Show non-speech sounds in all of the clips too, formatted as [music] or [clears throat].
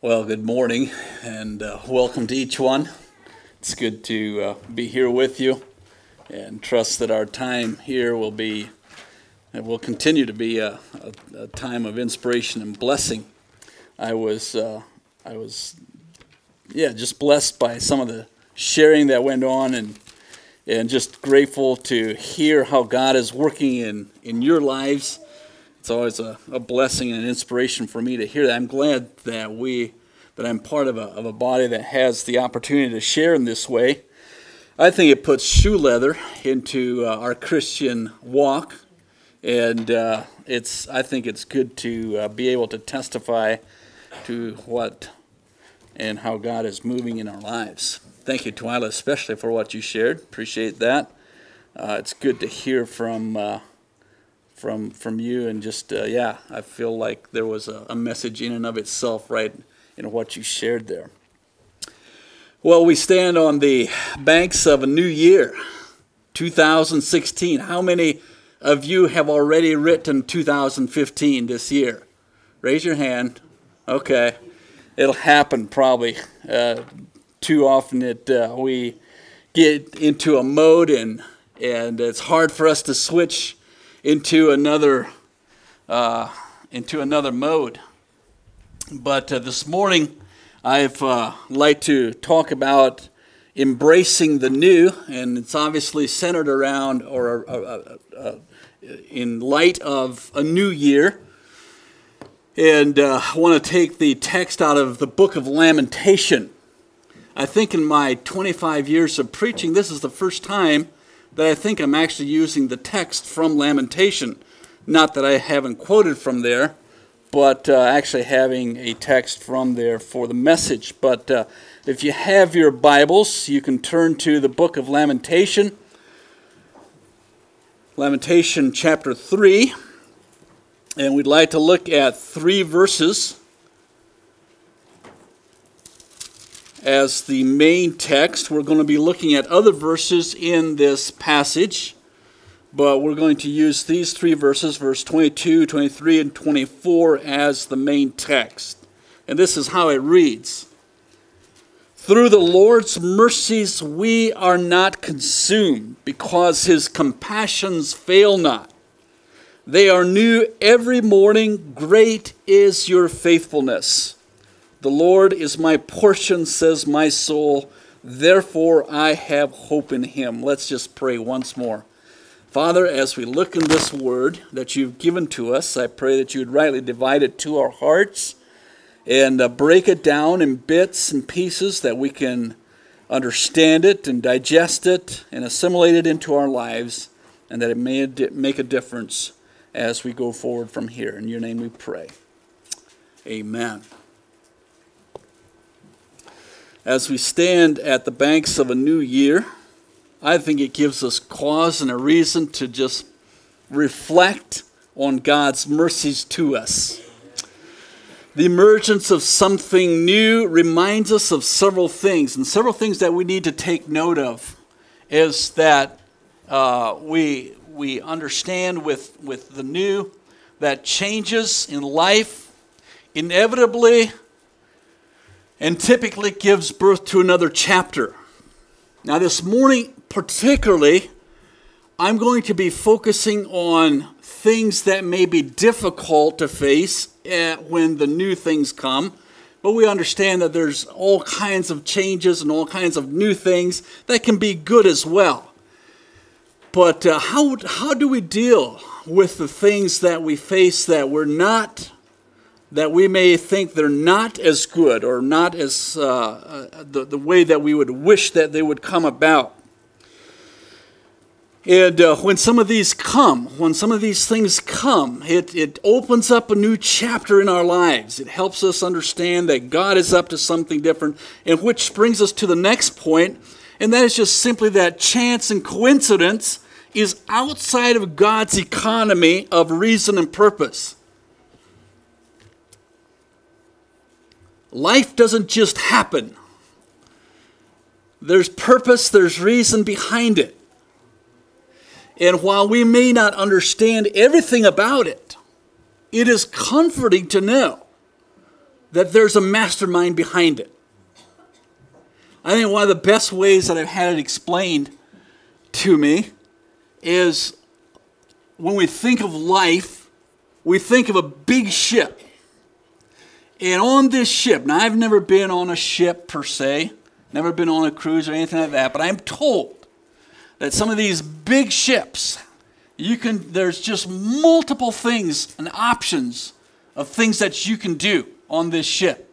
Well, good morning and uh, welcome to each one. It's good to uh, be here with you and trust that our time here will be, it will continue to be a, a, a time of inspiration and blessing. I was, uh, I was, yeah, just blessed by some of the sharing that went on and and just grateful to hear how God is working in, in your lives. It's always a, a blessing and an inspiration for me to hear that. I'm glad that we that I'm part of a, of a body that has the opportunity to share in this way. I think it puts shoe leather into uh, our Christian walk, and uh, it's I think it's good to uh, be able to testify to what and how God is moving in our lives. Thank you, Twyla, especially for what you shared. Appreciate that. Uh, it's good to hear from uh, from from you, and just uh, yeah, I feel like there was a, a message in and of itself, right, in what you shared there. Well, we stand on the banks of a new year, 2016. How many of you have already written 2015 this year? Raise your hand. Okay. It'll happen probably. Uh, too often that uh, we get into a mode and, and it's hard for us to switch into another, uh, into another mode. But uh, this morning, I've uh, like to talk about embracing the new, and it's obviously centered around or uh, uh, uh, in light of a new year. And uh, I want to take the text out of the book of Lamentation. I think in my 25 years of preaching, this is the first time that I think I'm actually using the text from Lamentation. Not that I haven't quoted from there, but uh, actually having a text from there for the message. But uh, if you have your Bibles, you can turn to the book of Lamentation, Lamentation chapter 3, and we'd like to look at three verses as the main text. We're going to be looking at other verses in this passage but we're going to use these three verses, verse 22, 23, and 24, as the main text. And this is how it reads Through the Lord's mercies we are not consumed, because his compassions fail not. They are new every morning. Great is your faithfulness. The Lord is my portion, says my soul. Therefore I have hope in him. Let's just pray once more. Father, as we look in this word that you've given to us, I pray that you would rightly divide it to our hearts and uh, break it down in bits and pieces that we can understand it and digest it and assimilate it into our lives, and that it may make a difference as we go forward from here. In your name we pray. Amen. As we stand at the banks of a new year, I think it gives us cause and a reason to just reflect on God's mercies to us. The emergence of something new reminds us of several things, and several things that we need to take note of is that uh, we, we understand with, with the new that changes in life inevitably and typically gives birth to another chapter. Now, this morning, particularly, I'm going to be focusing on things that may be difficult to face eh, when the new things come. But we understand that there's all kinds of changes and all kinds of new things that can be good as well. But uh, how, how do we deal with the things that we face that we're not, that we may think they're not as good or not as uh, uh, the, the way that we would wish that they would come about? And uh, when some of these come, when some of these things come, it, it opens up a new chapter in our lives. It helps us understand that God is up to something different, and which brings us to the next point, and that is just simply that chance and coincidence is outside of God's economy of reason and purpose. Life doesn't just happen. There's purpose, there's reason behind it. And while we may not understand everything about it, it is comforting to know that there's a mastermind behind it. I think one of the best ways that I've had it explained to me is when we think of life, we think of a big ship. And on this ship, now I've never been on a ship per se, never been on a cruise or anything like that, but I'm told that some of these big ships, you can there's just multiple things and options of things that you can do on this ship.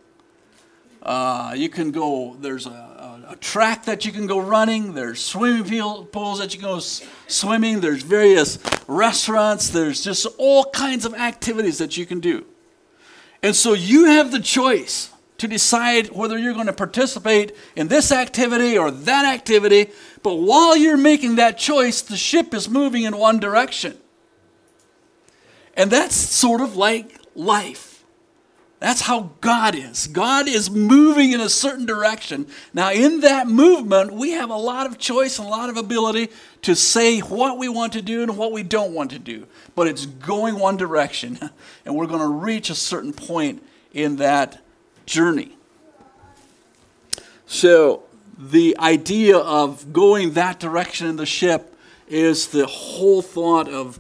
Uh, you can go, there's a, a, a, track that you can go running, there's swimming pools that you can go s- swimming, there's various restaurants, there's just all kinds of activities that you can do. And so you have the choice to decide whether you're going to participate in this activity or that activity. But while you're making that choice, the ship is moving in one direction. And that's sort of like life. That's how God is. God is moving in a certain direction. Now, in that movement, we have a lot of choice and a lot of ability to say what we want to do and what we don't want to do. But it's going one direction, [laughs] and we're going to reach a certain point in that journey. So, the idea of going that direction in the ship is the whole thought of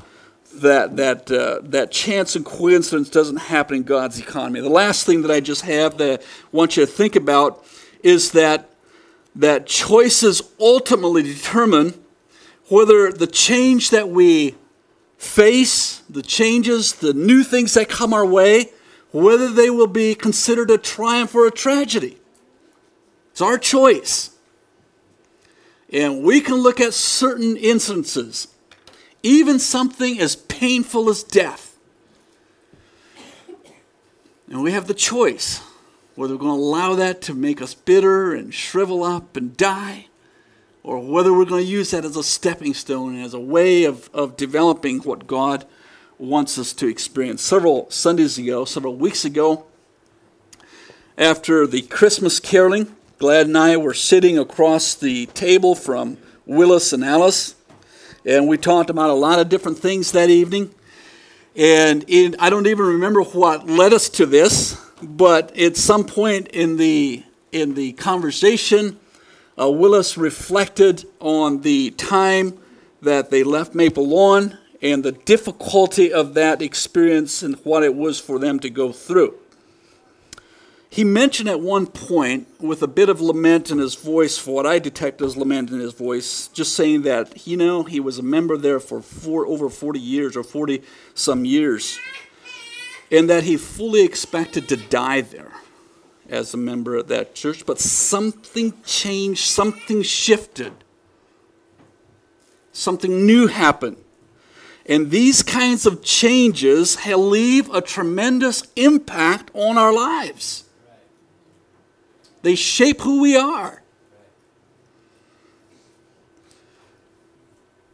that that uh, that chance and coincidence doesn't happen in God's economy. The last thing that I just have that I want you to think about is that that choices ultimately determine whether the change that we face, the changes, the new things that come our way, whether they will be considered a triumph or a tragedy. It's our choice. And we can look at certain instances even something as painful as death. And we have the choice whether we're going to allow that to make us bitter and shrivel up and die, or whether we're going to use that as a stepping stone, and as a way of, of developing what God wants us to experience. Several Sundays ago, several weeks ago, after the Christmas caroling, Glad and I were sitting across the table from Willis and Alice and we talked about a lot of different things that evening. And I don't even remember what led us to this, but at some point in the in the conversation, uh, Willis reflected on the time that they left Maple Lawn and the difficulty of that experience and what it was for them to go through. He mentioned at one point, with a bit of lament in his voice, for what I detect as lament in his voice, just saying that, you know, he was a member there for four, over 40 years or 40 some years, and that he fully expected to die there as a member of that church, but something changed, something shifted, something new happened. And these kinds of changes leave a tremendous impact on our lives. They shape who we are.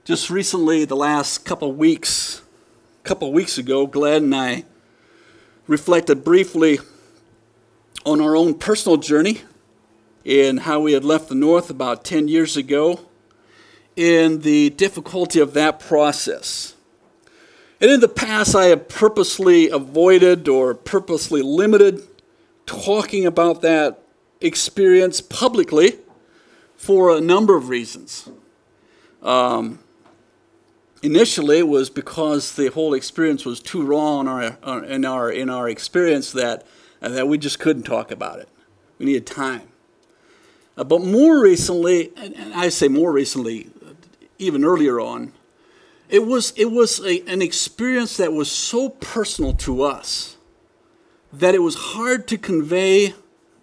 Just recently, the last couple weeks, a couple weeks ago, Glad and I reflected briefly on our own personal journey and how we had left the North about 10 years ago in the difficulty of that process. And in the past, I have purposely avoided or purposely limited talking about that experience publicly for a number of reasons. Um, initially, it was because the whole experience was too raw in our, in our, in our experience that, uh, that we just couldn't talk about it. We needed time. Uh, but more recently, and, and I say more recently, even earlier on, it was, it was a, an experience that was so personal to us that it was hard to convey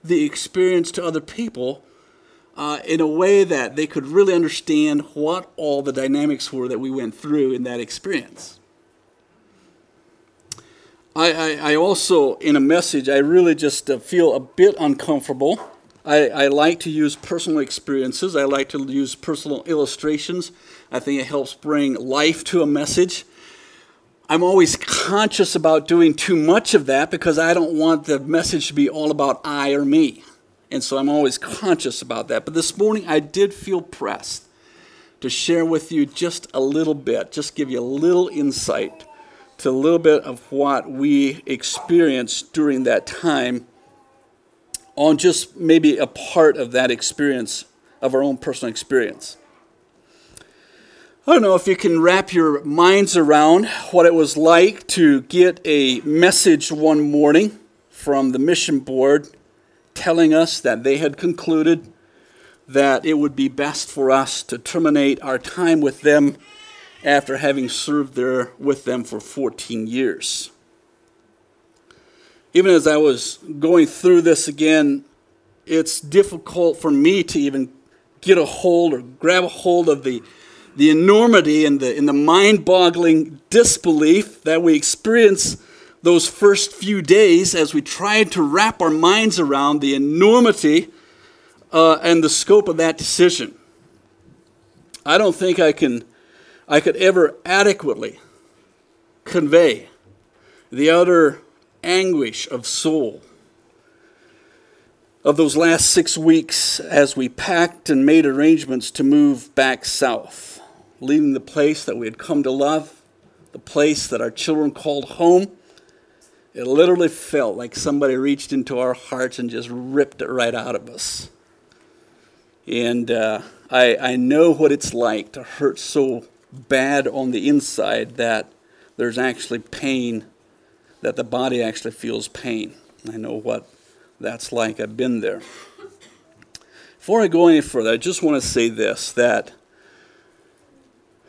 the experience to other people uh, in a way that they could really understand what all the dynamics were that we went through in that experience. I, I, I also, in a message, I really just uh, feel a bit uncomfortable. I, I like to use personal experiences, I like to use personal illustrations. I think it helps bring life to a message. I'm always conscious about doing too much of that because I don't want the message to be all about I or me. And so I'm always conscious about that. But this morning I did feel pressed to share with you just a little bit, just give you a little insight to a little bit of what we experienced during that time on just maybe a part of that experience, of our own personal experience. I don't know if you can wrap your minds around what it was like to get a message one morning from the mission board telling us that they had concluded that it would be best for us to terminate our time with them after having served there with them for 14 years. Even as I was going through this again, it's difficult for me to even get a hold or grab a hold of the, the enormity and the, and the mind boggling disbelief that we experience those first few days as we tried to wrap our minds around the enormity uh, and the scope of that decision. I don't think I can I could ever adequately convey the utter anguish of soul of those last six weeks as we packed and made arrangements to move back south, leaving the place that we had come to love, the place that our children called home. It literally felt like somebody reached into our hearts and just ripped it right out of us. And uh, I, I know what it's like to hurt so bad on the inside that there's actually pain, that the body actually feels pain. I know what that's like. I've been there. Before I go any further, I just want to say this that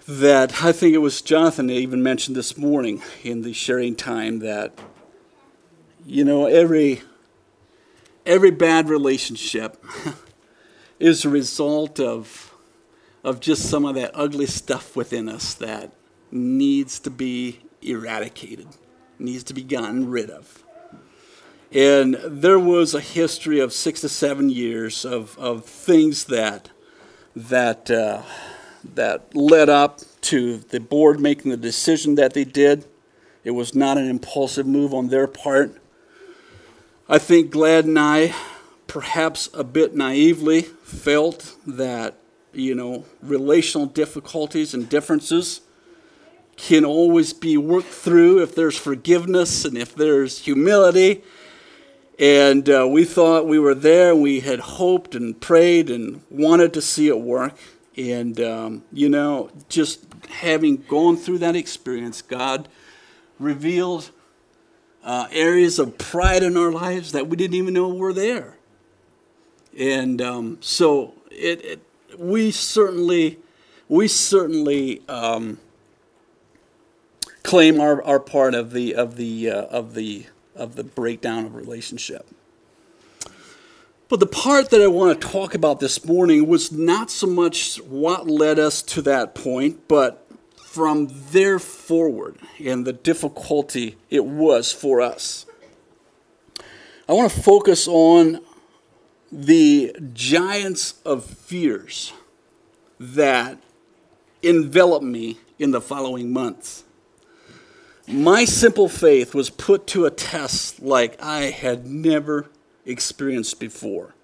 that I think it was Jonathan that even mentioned this morning in the sharing time that you know every every bad relationship [laughs] is a result of of just some of that ugly stuff within us that needs to be eradicated, needs to be gotten rid of. And there was a history of six to seven years of, of things that that uh, that led up to the board making the decision that they did. It was not an impulsive move on their part. I think Glad and I, perhaps a bit naively, felt that you know, relational difficulties and differences can always be worked through if there's forgiveness and if there's humility. And uh, we thought we were there, we had hoped and prayed and wanted to see it work. And, um, you know, just having gone through that experience, God revealed uh, areas of pride in our lives that we didn't even know were there. And um, so it, it we certainly, we certainly um, claim our, our part of the of the uh, of the of the breakdown of relationship. But the part that I want to talk about this morning was not so much what led us to that point, but from there forward and the difficulty it was for us. I want to focus on the giants of fears that enveloped me in the following months. My simple faith was put to a test like I had never experienced before.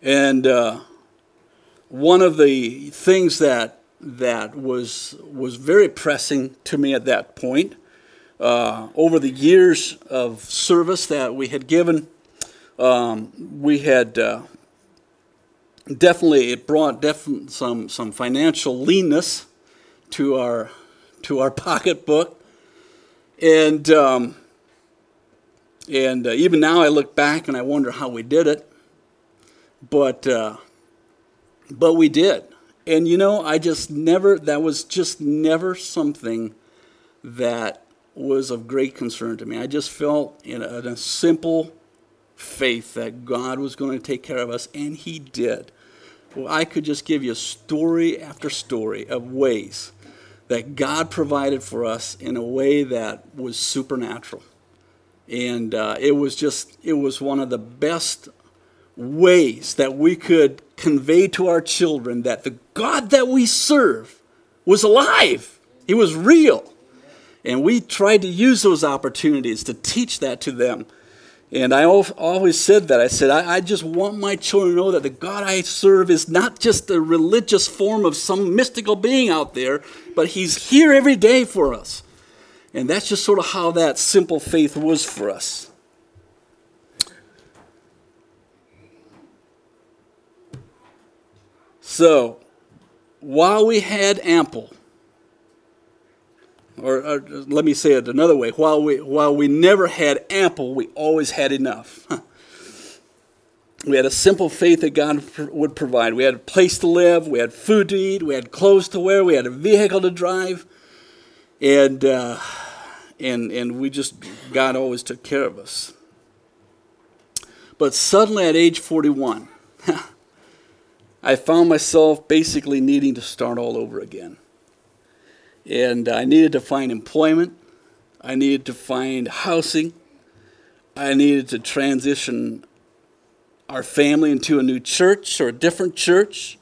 And uh, one of the things that that was was very pressing to me at that point, uh, over the years of service that we had given, um, we had uh, definitely it brought def- some some financial leanness to our to our [laughs] pocketbook, and um, and uh, even now I look back and I wonder how we did it, but uh, but we did, and you know I just never that was just never something that was of great concern to me. I just felt in a, in a simple faith that God was going to take care of us, and He did. Well, I could just give you story after story of ways that God provided for us in a way that was supernatural. And uh, it was just, it was one of the best ways that we could convey to our children that the God that we serve was alive, He was real. And we tried to use those opportunities to teach that to them and I always said that. I said, I, I, just want my children to know that the God I serve is not just a religious form of some mystical being out there, but He's here every day for us. And that's just sort of how that simple faith was for us. So, while we had ample, or, or, let me say it another way while we, while we never had ample, we always had enough. [laughs] we had a simple faith that God would provide. We had a place to live, we had food to eat, we had clothes to wear, we had a vehicle to drive, and, uh, and, and we just, God always took care of us. But suddenly at age 41, [laughs] I found myself basically needing to start all over again. And I needed to find employment. I needed to find housing. I needed to transition our family into a new church or a different church.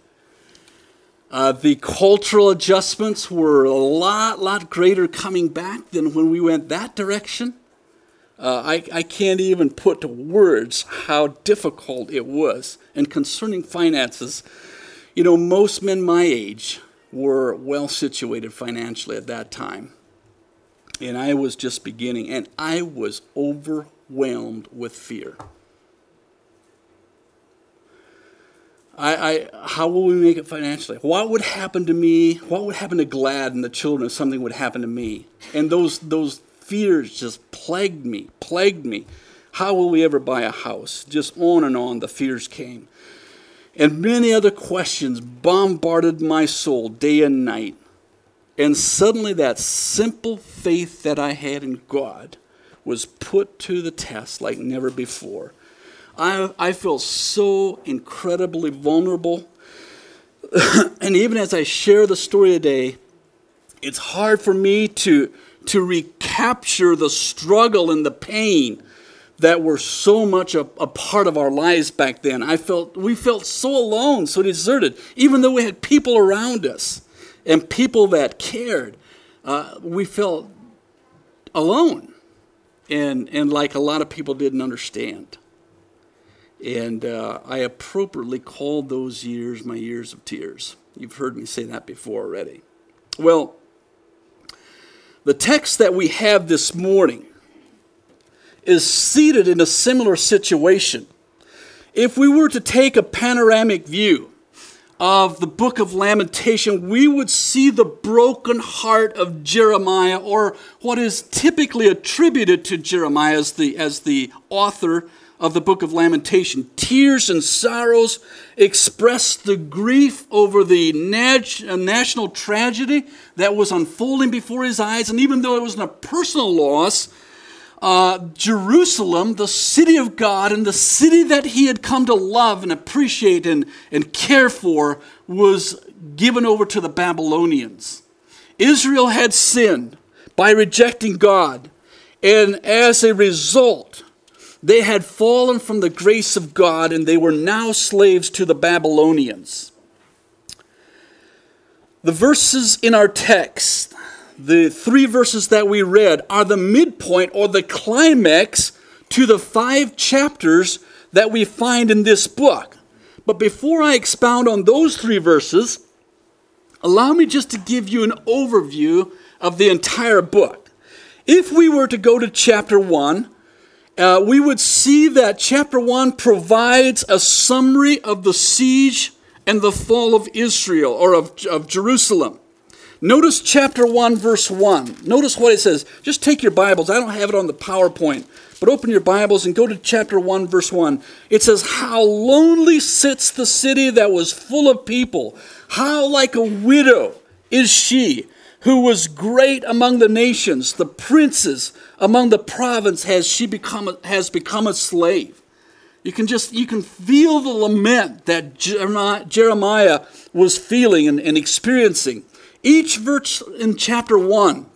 Uh, the cultural adjustments were a lot, lot greater coming back than when we went that direction. Uh, I, I can't even put to words how difficult it was. And concerning finances, you know, most men my age were well situated financially at that time. And I was just beginning, and I was overwhelmed with fear. I, I, how will we make it financially? What would happen to me? What would happen to Glad and the children if something would happen to me? And those, those fears just plagued me, plagued me. How will we ever buy a house? Just on and on, the fears came. And many other questions bombarded my soul day and night. And suddenly, that simple faith that I had in God was put to the test like never before. I, I felt so incredibly vulnerable. [coughs] and even as I share the story today, it's hard for me to, to recapture the struggle and the pain that were so much a, a, part of our lives back then. I felt we felt so alone, so deserted, even though we had people around us and people that cared. Uh, we felt alone, and and like a lot of people didn't understand. And uh, I appropriately called those years my years of tears. You've heard me say that before already. Well, the text that we have this morning is seated in a similar situation. If we were to take a panoramic view of the book of Lamentation, we would see the broken heart of Jeremiah, or what is typically attributed to Jeremiah as the, as the author of the book of Lamentation. Tears and sorrows express the grief over the uh, national tragedy that was unfolding before his eyes. And even though it was a personal loss, uh, Jerusalem, the city of God, and the city that he had come to love and appreciate and, and care for, was given over to the Babylonians. Israel had sinned by rejecting God, and as a result, they had fallen from the grace of God and they were now slaves to the Babylonians. The verses in our text, the three verses that we read, are the midpoint or the climax to the five chapters that we find in this book. But before I expound on those three verses, allow me just to give you an overview of the entire book. If we were to go to chapter 1, uh, we would see that chapter 1 provides a summary of the siege and the fall of Israel or of, of Jerusalem. Notice chapter 1, verse 1. Notice what it says. Just take your Bibles. I don't have it on the PowerPoint, but open your Bibles and go to chapter 1, verse 1. It says, How lonely sits the city that was full of people. How like a widow is she who was great among the nations, the princes among the province has she become a, has become a slave. You can just you can feel the lament that Jeremiah was feeling and, and experiencing. Each verse in chapter one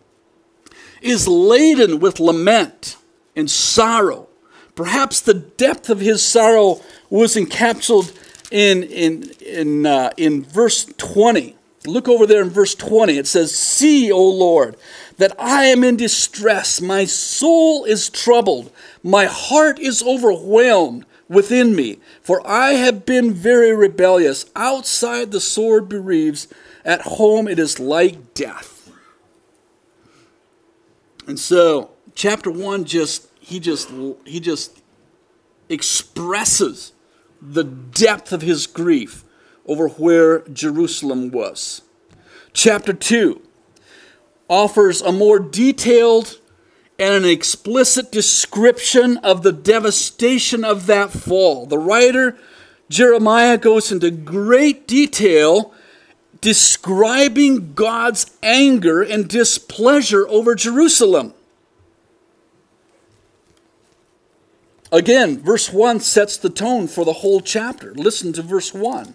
is laden with lament and sorrow. Perhaps the depth of his sorrow was encapsulated in in in uh, in verse twenty Look over there in verse 20. It says, See, O Lord, that I am in distress. My soul is troubled. My heart is overwhelmed within me. For I have been very rebellious. Outside the sword bereaves, at home it is like death. And so, chapter 1 just he just he just expresses the depth of his grief over where Jerusalem was. Chapter 2 offers a more detailed and an explicit description of the devastation of that fall. The writer, Jeremiah, goes into great detail describing God's anger and displeasure over Jerusalem. Again, verse 1 sets the tone for the whole chapter. Listen to verse 1.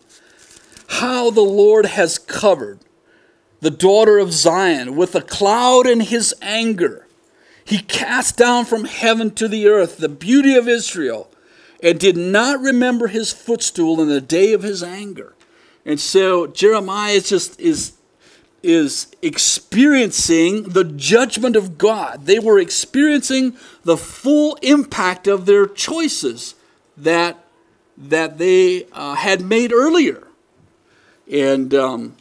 How the Lord has covered the daughter of Zion with a cloud in his anger. He cast down from heaven to the earth the beauty of Israel and did not remember his footstool in the day of his anger. And so Jeremiah is just is is experiencing the judgment of God. They were experiencing the full impact of their choices that, that they uh, had made earlier. And um,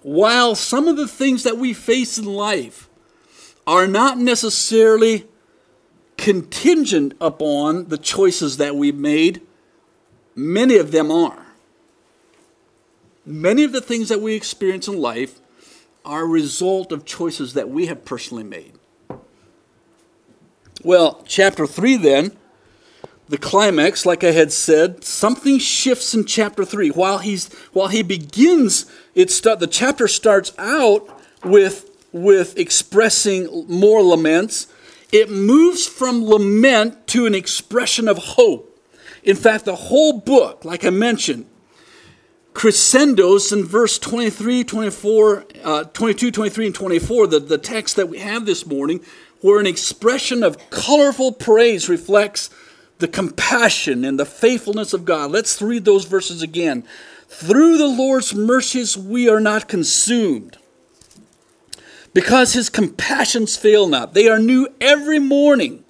while some of the things that we face in life are not necessarily contingent upon the choices that we've made, many of them are. Many of the things that we experience in life are a result of choices that we have personally made. Well, chapter 3 then, the climax, like I had said, something shifts in chapter 3. While he's while he begins it start, the chapter starts out with with expressing more laments, it moves from lament to an expression of hope. In fact, the whole book, like I mentioned, crescendos in verse 23, 24, uh, 22, 23, and 24, the, the text that we have this morning, where an expression of colorful praise reflects the compassion and the faithfulness of God. Let's read those verses again. Through the Lord's mercies we are not consumed, because his compassions fail not. They are new every morning.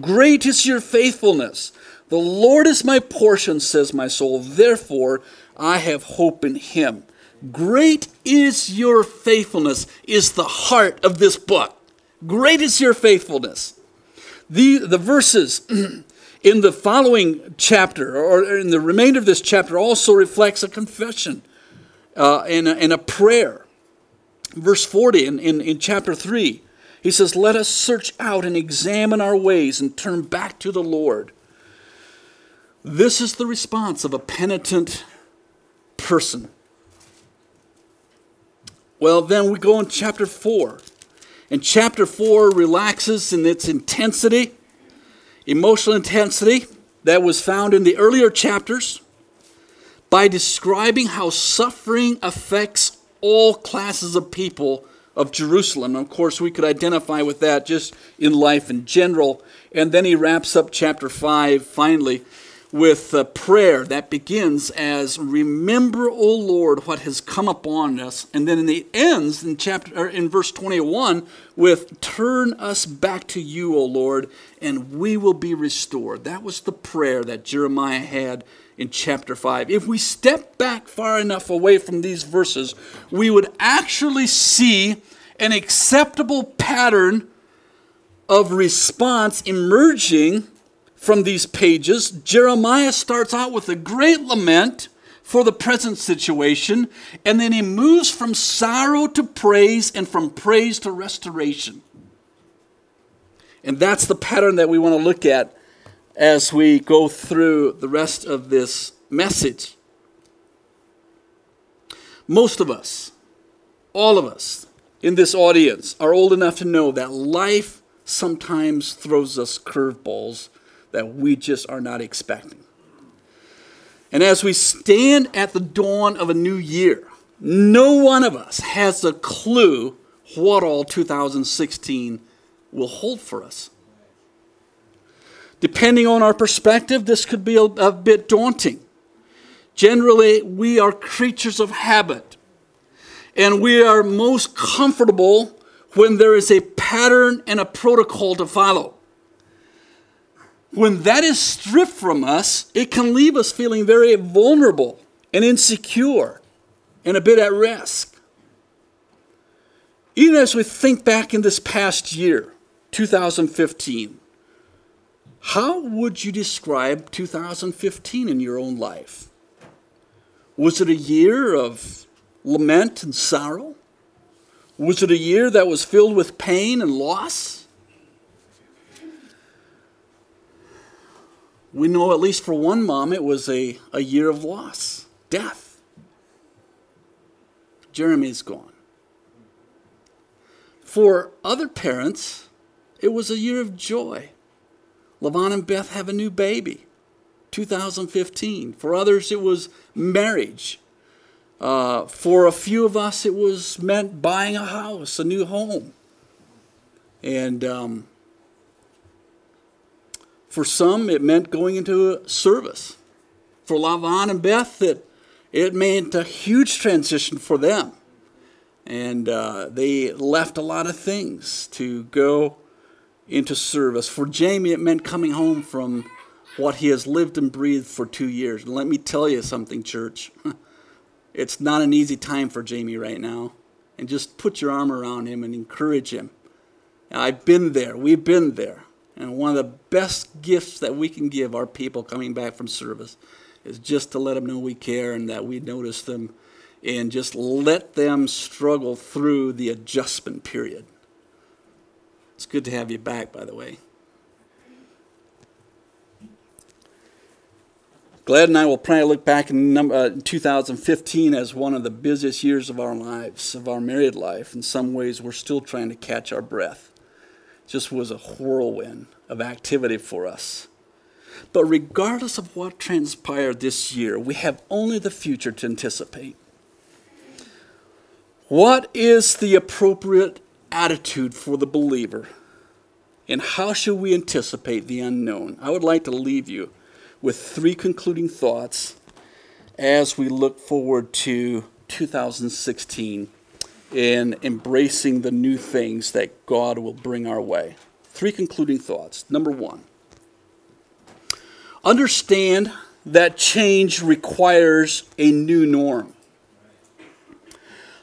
Great is your faithfulness. The Lord is my portion, says my soul. Therefore, I have hope in him. Great is your faithfulness, is the heart of this book. Great is your faithfulness. The, the verses [clears throat] in the following chapter, or in the remainder of this chapter, also reflects a confession uh, and, a, and a prayer. Verse 40 in, in, in chapter 3, he says, Let us search out and examine our ways and turn back to the Lord. This is the response of a penitent person. Well, then we go in chapter 4. And chapter 4 relaxes in its intensity, emotional intensity that was found in the earlier chapters by describing how suffering affects all classes of people of Jerusalem. of course, we could identify with that just in life in general. And then he wraps up chapter 5 finally with a prayer that begins as remember o lord what has come upon us and then it ends in chapter in verse 21 with turn us back to you o lord and we will be restored. That was the prayer that jeremiah had in chapter 5 if we step back far enough away from these verses we would actually see an acceptable pattern of response emerging from these pages, Jeremiah starts out with a great lament for the present situation, and then he moves from sorrow to praise and from praise to restoration. And that's the pattern that we want to look at as we go through the rest of this message. Most of us, all of us in this audience, are old enough to know that life sometimes throws us curveballs that we just are not expecting. And as we stand at the dawn of a new year, no one of us has a clue what all 2016 will hold for us. Depending on our perspective, this could be a, a bit daunting. Generally, we are creatures of habit, and we are most comfortable when there is a pattern and a protocol to follow. When that is stripped from us, it can leave us feeling very vulnerable and insecure and a bit at risk. Even as we think back in this past year, 2015, how would you describe 2015 in your own life? Was it a year of lament and sorrow? Was it a year that was filled with pain and loss? We know, at least for one mom, it was a, a year of loss, death. Jeremy's gone. For other parents, it was a year of joy. Levon and Beth have a new baby, 2015. For others, it was marriage. Uh, for a few of us, it was meant buying a house, a new home. And um, for some, it meant going into service. For Lavon and Beth, it, it meant a huge transition for them. And uh, they left a lot of things to go into service. For Jamie, it meant coming home from what he has lived and breathed for two years. And let me tell you something, church. [laughs] it's not an easy time for Jamie right now. And just put your arm around him and encourage him. I've been there. We've been there. And one of the best gifts that we can give our people coming back from service is just to let them know we care and that we notice them and just let them struggle through the adjustment period. It's good to have you back, by the way. Glad and I will probably look back in uh, 2015 as one of the busiest years of our lives, of our married life. In some ways, we're still trying to catch our breath. Just was a whirlwind of activity for us. But regardless of what transpired this year, we have only the future to anticipate. What is the appropriate attitude for the believer? And how should we anticipate the unknown? I would like to leave you with three concluding thoughts as we look forward to 2016 in embracing the new things that God will bring our way. Three concluding thoughts. Number one, understand that change requires a new norm.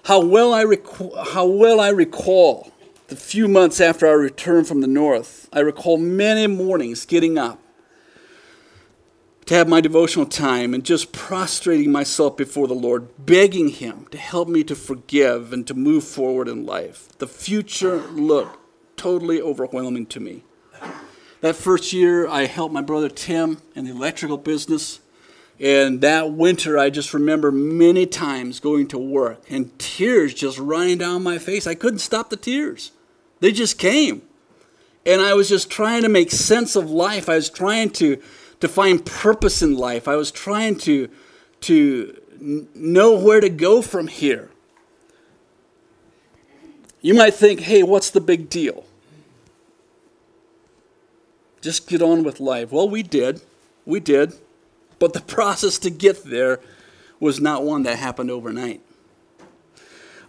How well I, rec- how well I recall the few months after our return from the north, I recall many mornings getting up to have my devotional time and just prostrating myself before the Lord, begging Him to help me to forgive and to move forward in life. The future looked totally overwhelming to me. That first year, I helped my brother Tim in the electrical business. And that winter, I just remember many times going to work and tears just running down my face. I couldn't stop the tears, they just came. And I was just trying to make sense of life. I was trying to, to find purpose in life. I was trying to, to know where to go from here. You might think, hey, what's the big deal? Just get on with life. Well, we did. We did. But the [laughs] process to get there was not one that happened overnight.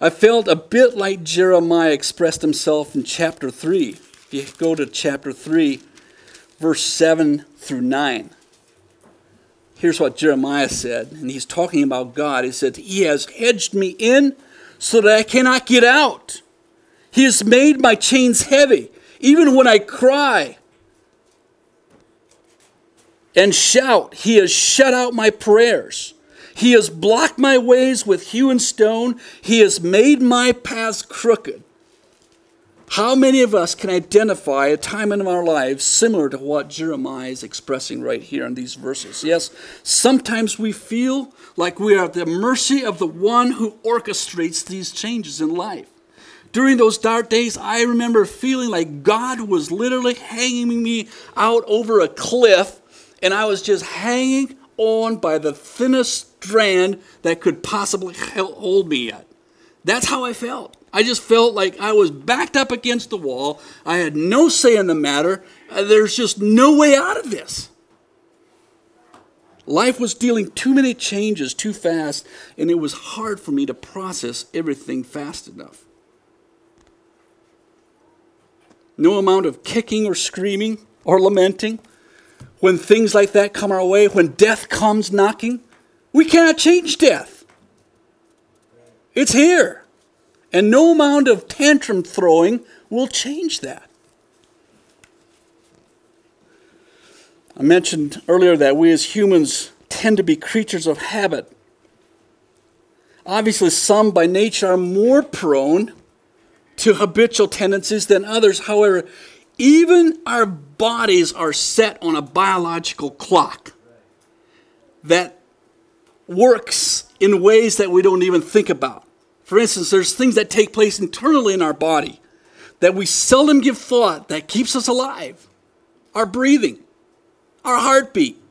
I felt a bit like Jeremiah expressed himself in chapter 3. If you go to chapter 3, verse 7 through 9, here's what Jeremiah said, and he's talking about God. He said, He has hedged me in so that I cannot get out. He has made my chains heavy. Even when I cry, and shout, He has shut out my prayers. He has blocked my ways with hewn stone. He has made my paths crooked. How many of us can identify a time in our lives similar to what Jeremiah is expressing right here in these verses? Yes, sometimes we feel like we are at the mercy of the one who orchestrates these changes in life. During those dark days, I remember feeling like God was literally hanging me out over a cliff and I was just hanging on by the thinnest strand that could possibly hold me yet. That's how I felt. I just felt like I was backed up against the wall. I had no say in the matter. Uh, there's just no way out of this. Life was dealing too many changes too fast, and it was hard for me to process everything fast enough. No amount of kicking or screaming or lamenting when things like that come our way, when death comes knocking, we cannot change death. It's here. And no amount of tantrum throwing will change that. I mentioned earlier that we as humans tend to be creatures of habit. Obviously, some by nature are more prone to habitual tendencies than others. However, even our bodies are set on a biological clock that works in ways that we don't even think about. For instance, there's things that take place internally in our body that we seldom give thought that keeps us alive. Our breathing, our heartbeat,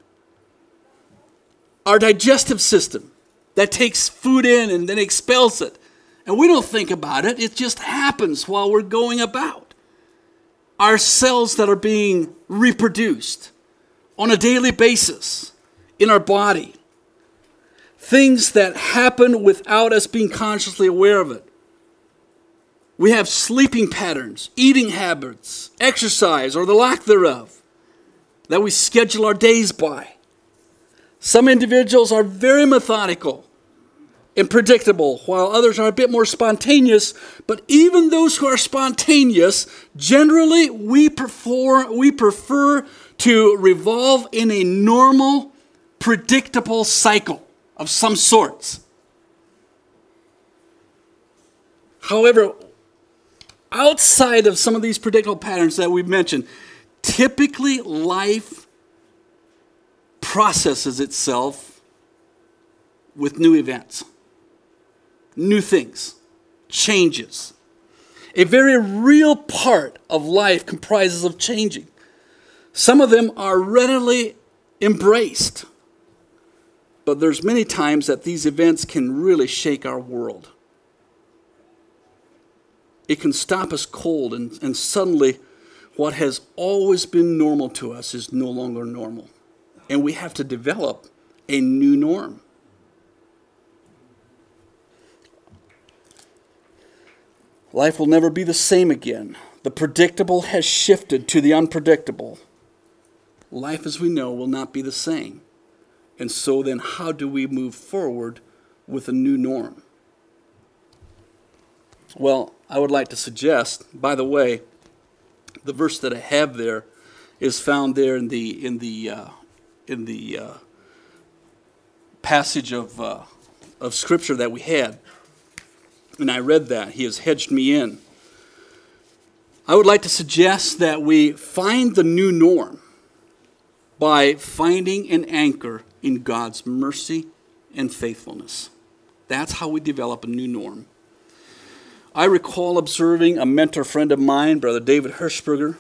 our digestive system that takes food in and then expels it. And we don't think about it, it just happens while we're going about. Our cells that are being reproduced on a daily basis in our body. Things that happen without us being consciously aware of it. We have sleeping patterns, eating habits, exercise, or the lack thereof that we schedule our days by. Some individuals are very methodical and predictable, while others are a bit more spontaneous. But even those who are spontaneous, generally we prefer, we prefer to revolve in a normal, predictable cycle of some sorts. However, outside of some of these predictable patterns that we've mentioned, typically life processes itself with new events new things, changes. A very real part of life comprises of changing. Some of them are readily embraced, but there's many times that these events can really shake our world. It can stop us cold, and, and suddenly what has always been normal to us is no longer normal. And we have to develop a new norm. Life will never be the same again. The predictable has shifted to the unpredictable. Life as we know will not be the same. And so then, how do we move forward with a new norm? Well, I would like to suggest, by the way, the verse that I have there is found there in the in the uh, in the uh, passage of uh, of scripture that we had. And I read that. He has hedged me in. I would like to suggest that we find the new norm by finding an anchor in God's mercy and faithfulness. That's how we develop a new norm. I recall observing a mentor friend of mine, Brother David Hirschberger,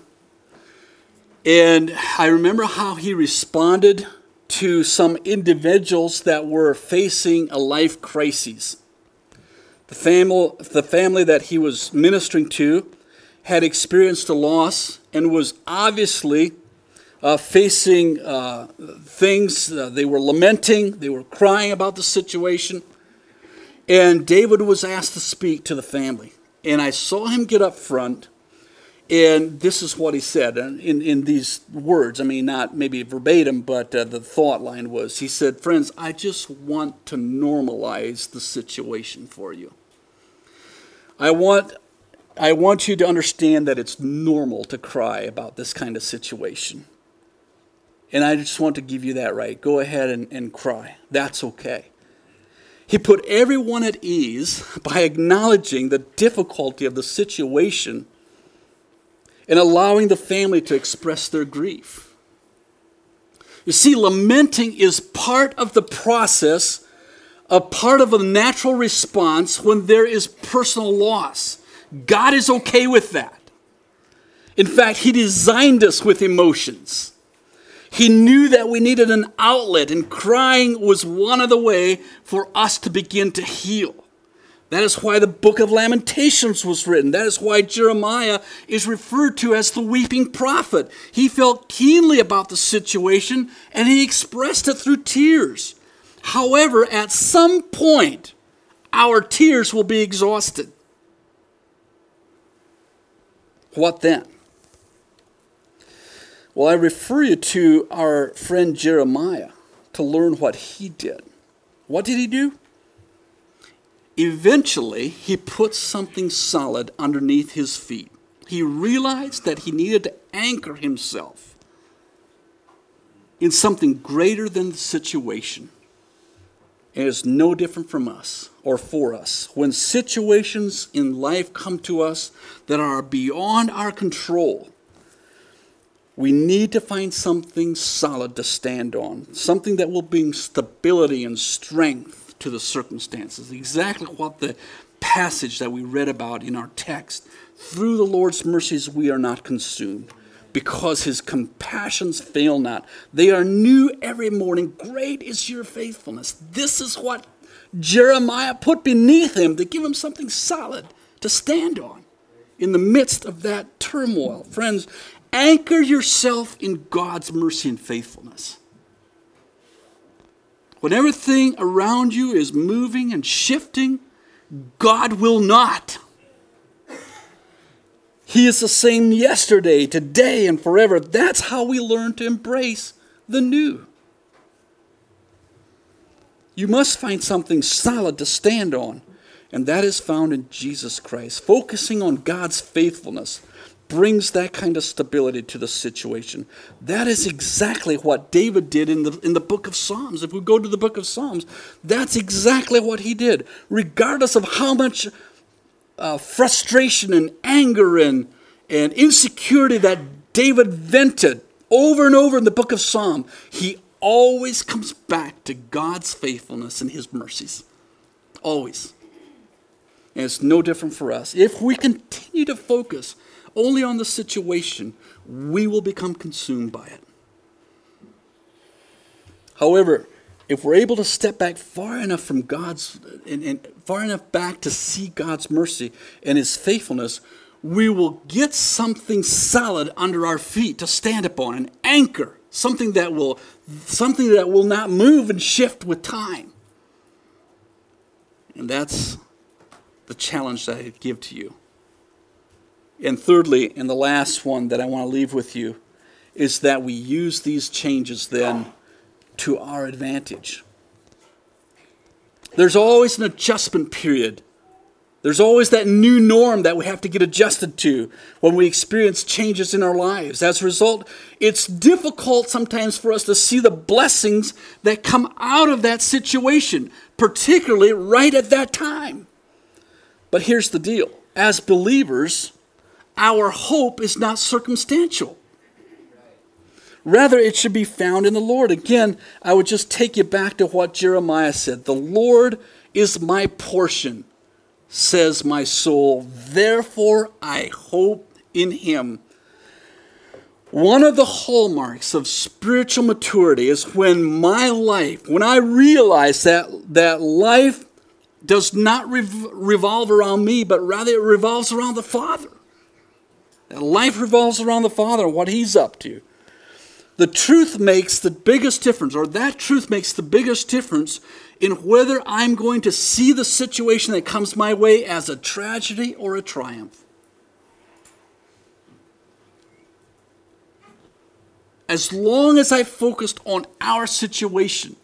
and I remember how he responded to some individuals that were facing a life crisis. The family, the family that he was ministering to had experienced a loss and was obviously uh, facing uh, things. Uh, they were lamenting, they were crying about the situation. And David was asked to speak to the family. And I saw him get up front, and this is what he said in, in these words. I mean, not maybe verbatim, but uh, the thought line was he said, Friends, I just want to normalize the situation for you. I want, I want you to understand that it's normal to cry about this kind of situation. And I just want to give you that right. Go ahead and, and cry. That's okay. He put everyone at ease by acknowledging the difficulty of the situation and allowing the family to express their grief. You see, lamenting is part of the process a part of a natural response when there is personal loss. God is okay with that. In fact, He designed us with emotions. He knew that we needed an outlet, and crying was one of the way for us to begin to heal. That is why the book of Lamentations was written. That is why Jeremiah is referred to as the weeping prophet. He felt keenly about the situation and he expressed it through tears. However, at some point, our tears will be exhausted. What then? Well, I refer you to our friend Jeremiah to learn what he did. What did he do? Eventually, he put something solid underneath his feet. He realized that he needed to anchor himself in something greater than the situation. And it's no different from us or for us. When situations in life come to us that are beyond our control, we need to find something solid to stand on, something that will bring stability and strength to the circumstances. Exactly what the passage that we read about in our text. Through the Lord's mercies, we are not consumed because his compassions fail not. They are new every morning. Great is your faithfulness. This is what Jeremiah put beneath him to give him something solid to stand on in the midst of that turmoil. Friends, Anchor yourself in God's mercy and faithfulness. When everything around you is moving and shifting, God will not. He is the same yesterday, today, and forever. That's how we learn to embrace the new. You must find something solid to stand on, and that is found in Jesus Christ. Focusing on God's faithfulness brings that kind of stability to the situation. That is exactly what David did in the, in the book of Psalms. If we go to the book of Psalms, that's exactly what he did. Regardless of how much uh, frustration and anger and, and insecurity that David vented over and over in the book of Psalm, he always comes back to God's faithfulness and his mercies. Always. And it's no different for us. If we continue to focus only on the situation, we will become consumed by it. However, if we're able to step back far enough from God's and, and, far enough back to see God's mercy and his faithfulness, we will get something solid under our feet to stand upon, an anchor, something that will something that will not move and shift with time. And that's the challenge that I give to you. And thirdly, and the last one that I want to leave with you, is that we use these changes then to our advantage. There's always an adjustment period. There's always that new norm that we have to get adjusted to when we experience changes in our lives. As a result, it's difficult sometimes for us to see the blessings that come out of that situation, particularly right at that time. But here's the deal as believers, our hope is not circumstantial. Rather, it should be found in the Lord. Again, I would just take you back to what Jeremiah said The Lord is my portion, says my soul. Therefore, I hope in him. One of the hallmarks of spiritual maturity is when my life, when I realize that, that life does not rev- revolve around me, but rather it revolves around the Father. Life revolves around the Father what He's up to. The truth makes the biggest difference, or that truth makes the biggest difference in whether I'm going to see the situation that comes my way as a tragedy or a triumph. As long as I focused on our situation,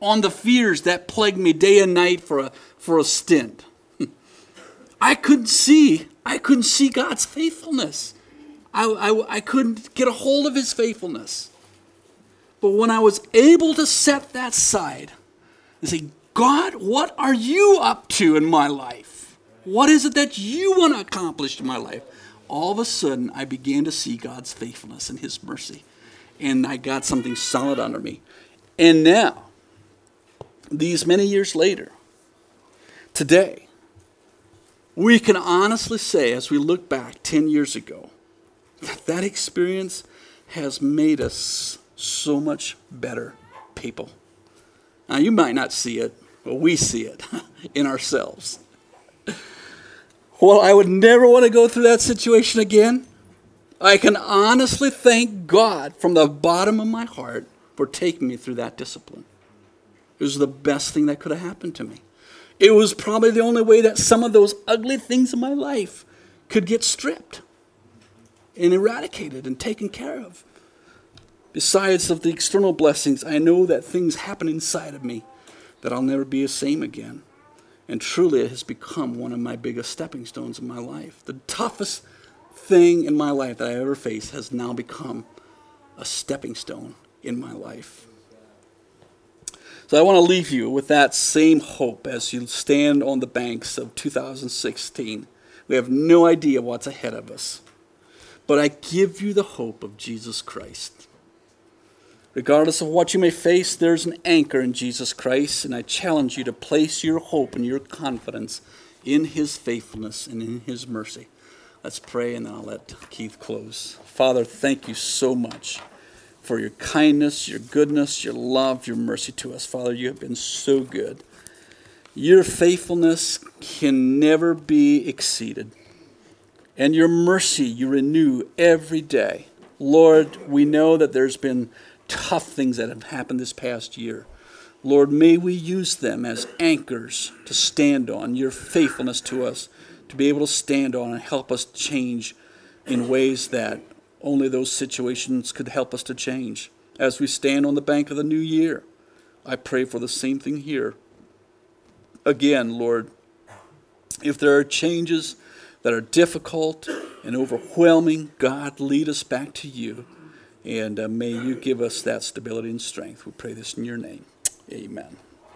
on the fears that plagued me day and night for a, for a stint, I couldn't see I couldn't see God's faithfulness. I, I, I couldn't get a hold of his faithfulness. But when I was able to set that aside and say, God, what are you up to in my life? What is it that you want to accomplish in my life? All of a sudden, I began to see God's faithfulness and his mercy. And I got something solid under me. And now, these many years later, today, we can honestly say, as we look back 10 years ago, that that experience has made us so much better people. Now, you might not see it, but we see it [laughs] in ourselves. Well, I would never want to go through that situation again. I can honestly thank God from the bottom of my heart for taking me through that discipline. It was the best thing that could have happened to me. It was probably the only way that some of those ugly things in my life could get stripped and eradicated and taken care of. Besides of the external blessings, I know that things happen inside of me that I'll never be the same again. And truly, it has become one of my biggest stepping stones in my life. The toughest thing in my life that I ever faced has now become a stepping stone in my life. So I want to leave you with that same hope as you stand on the banks of 2016. We have no idea what's ahead of us. But I give you the hope of Jesus Christ. Regardless of what you may face, there's an anchor in Jesus Christ, and I challenge you to place your hope and your confidence in His faithfulness and in His mercy. Let's pray, and then I'll let Keith close. Father, thank you so much for your kindness, your goodness, your love, your mercy to us. Father, you have been so good. Your faithfulness can never be exceeded and your mercy you renew every day. Lord, we know that there's been tough things that have happened this past year. Lord, may we use them as anchors to stand on, your faithfulness to us, to be able to stand on and help us change in ways that only those situations could help us to change. As we stand on the bank of the new year, I pray for the same thing here. Again, Lord, if there are changes that are difficult and overwhelming, God, lead us back to you. And uh, may you give us that stability and strength. We pray this in your name. Amen.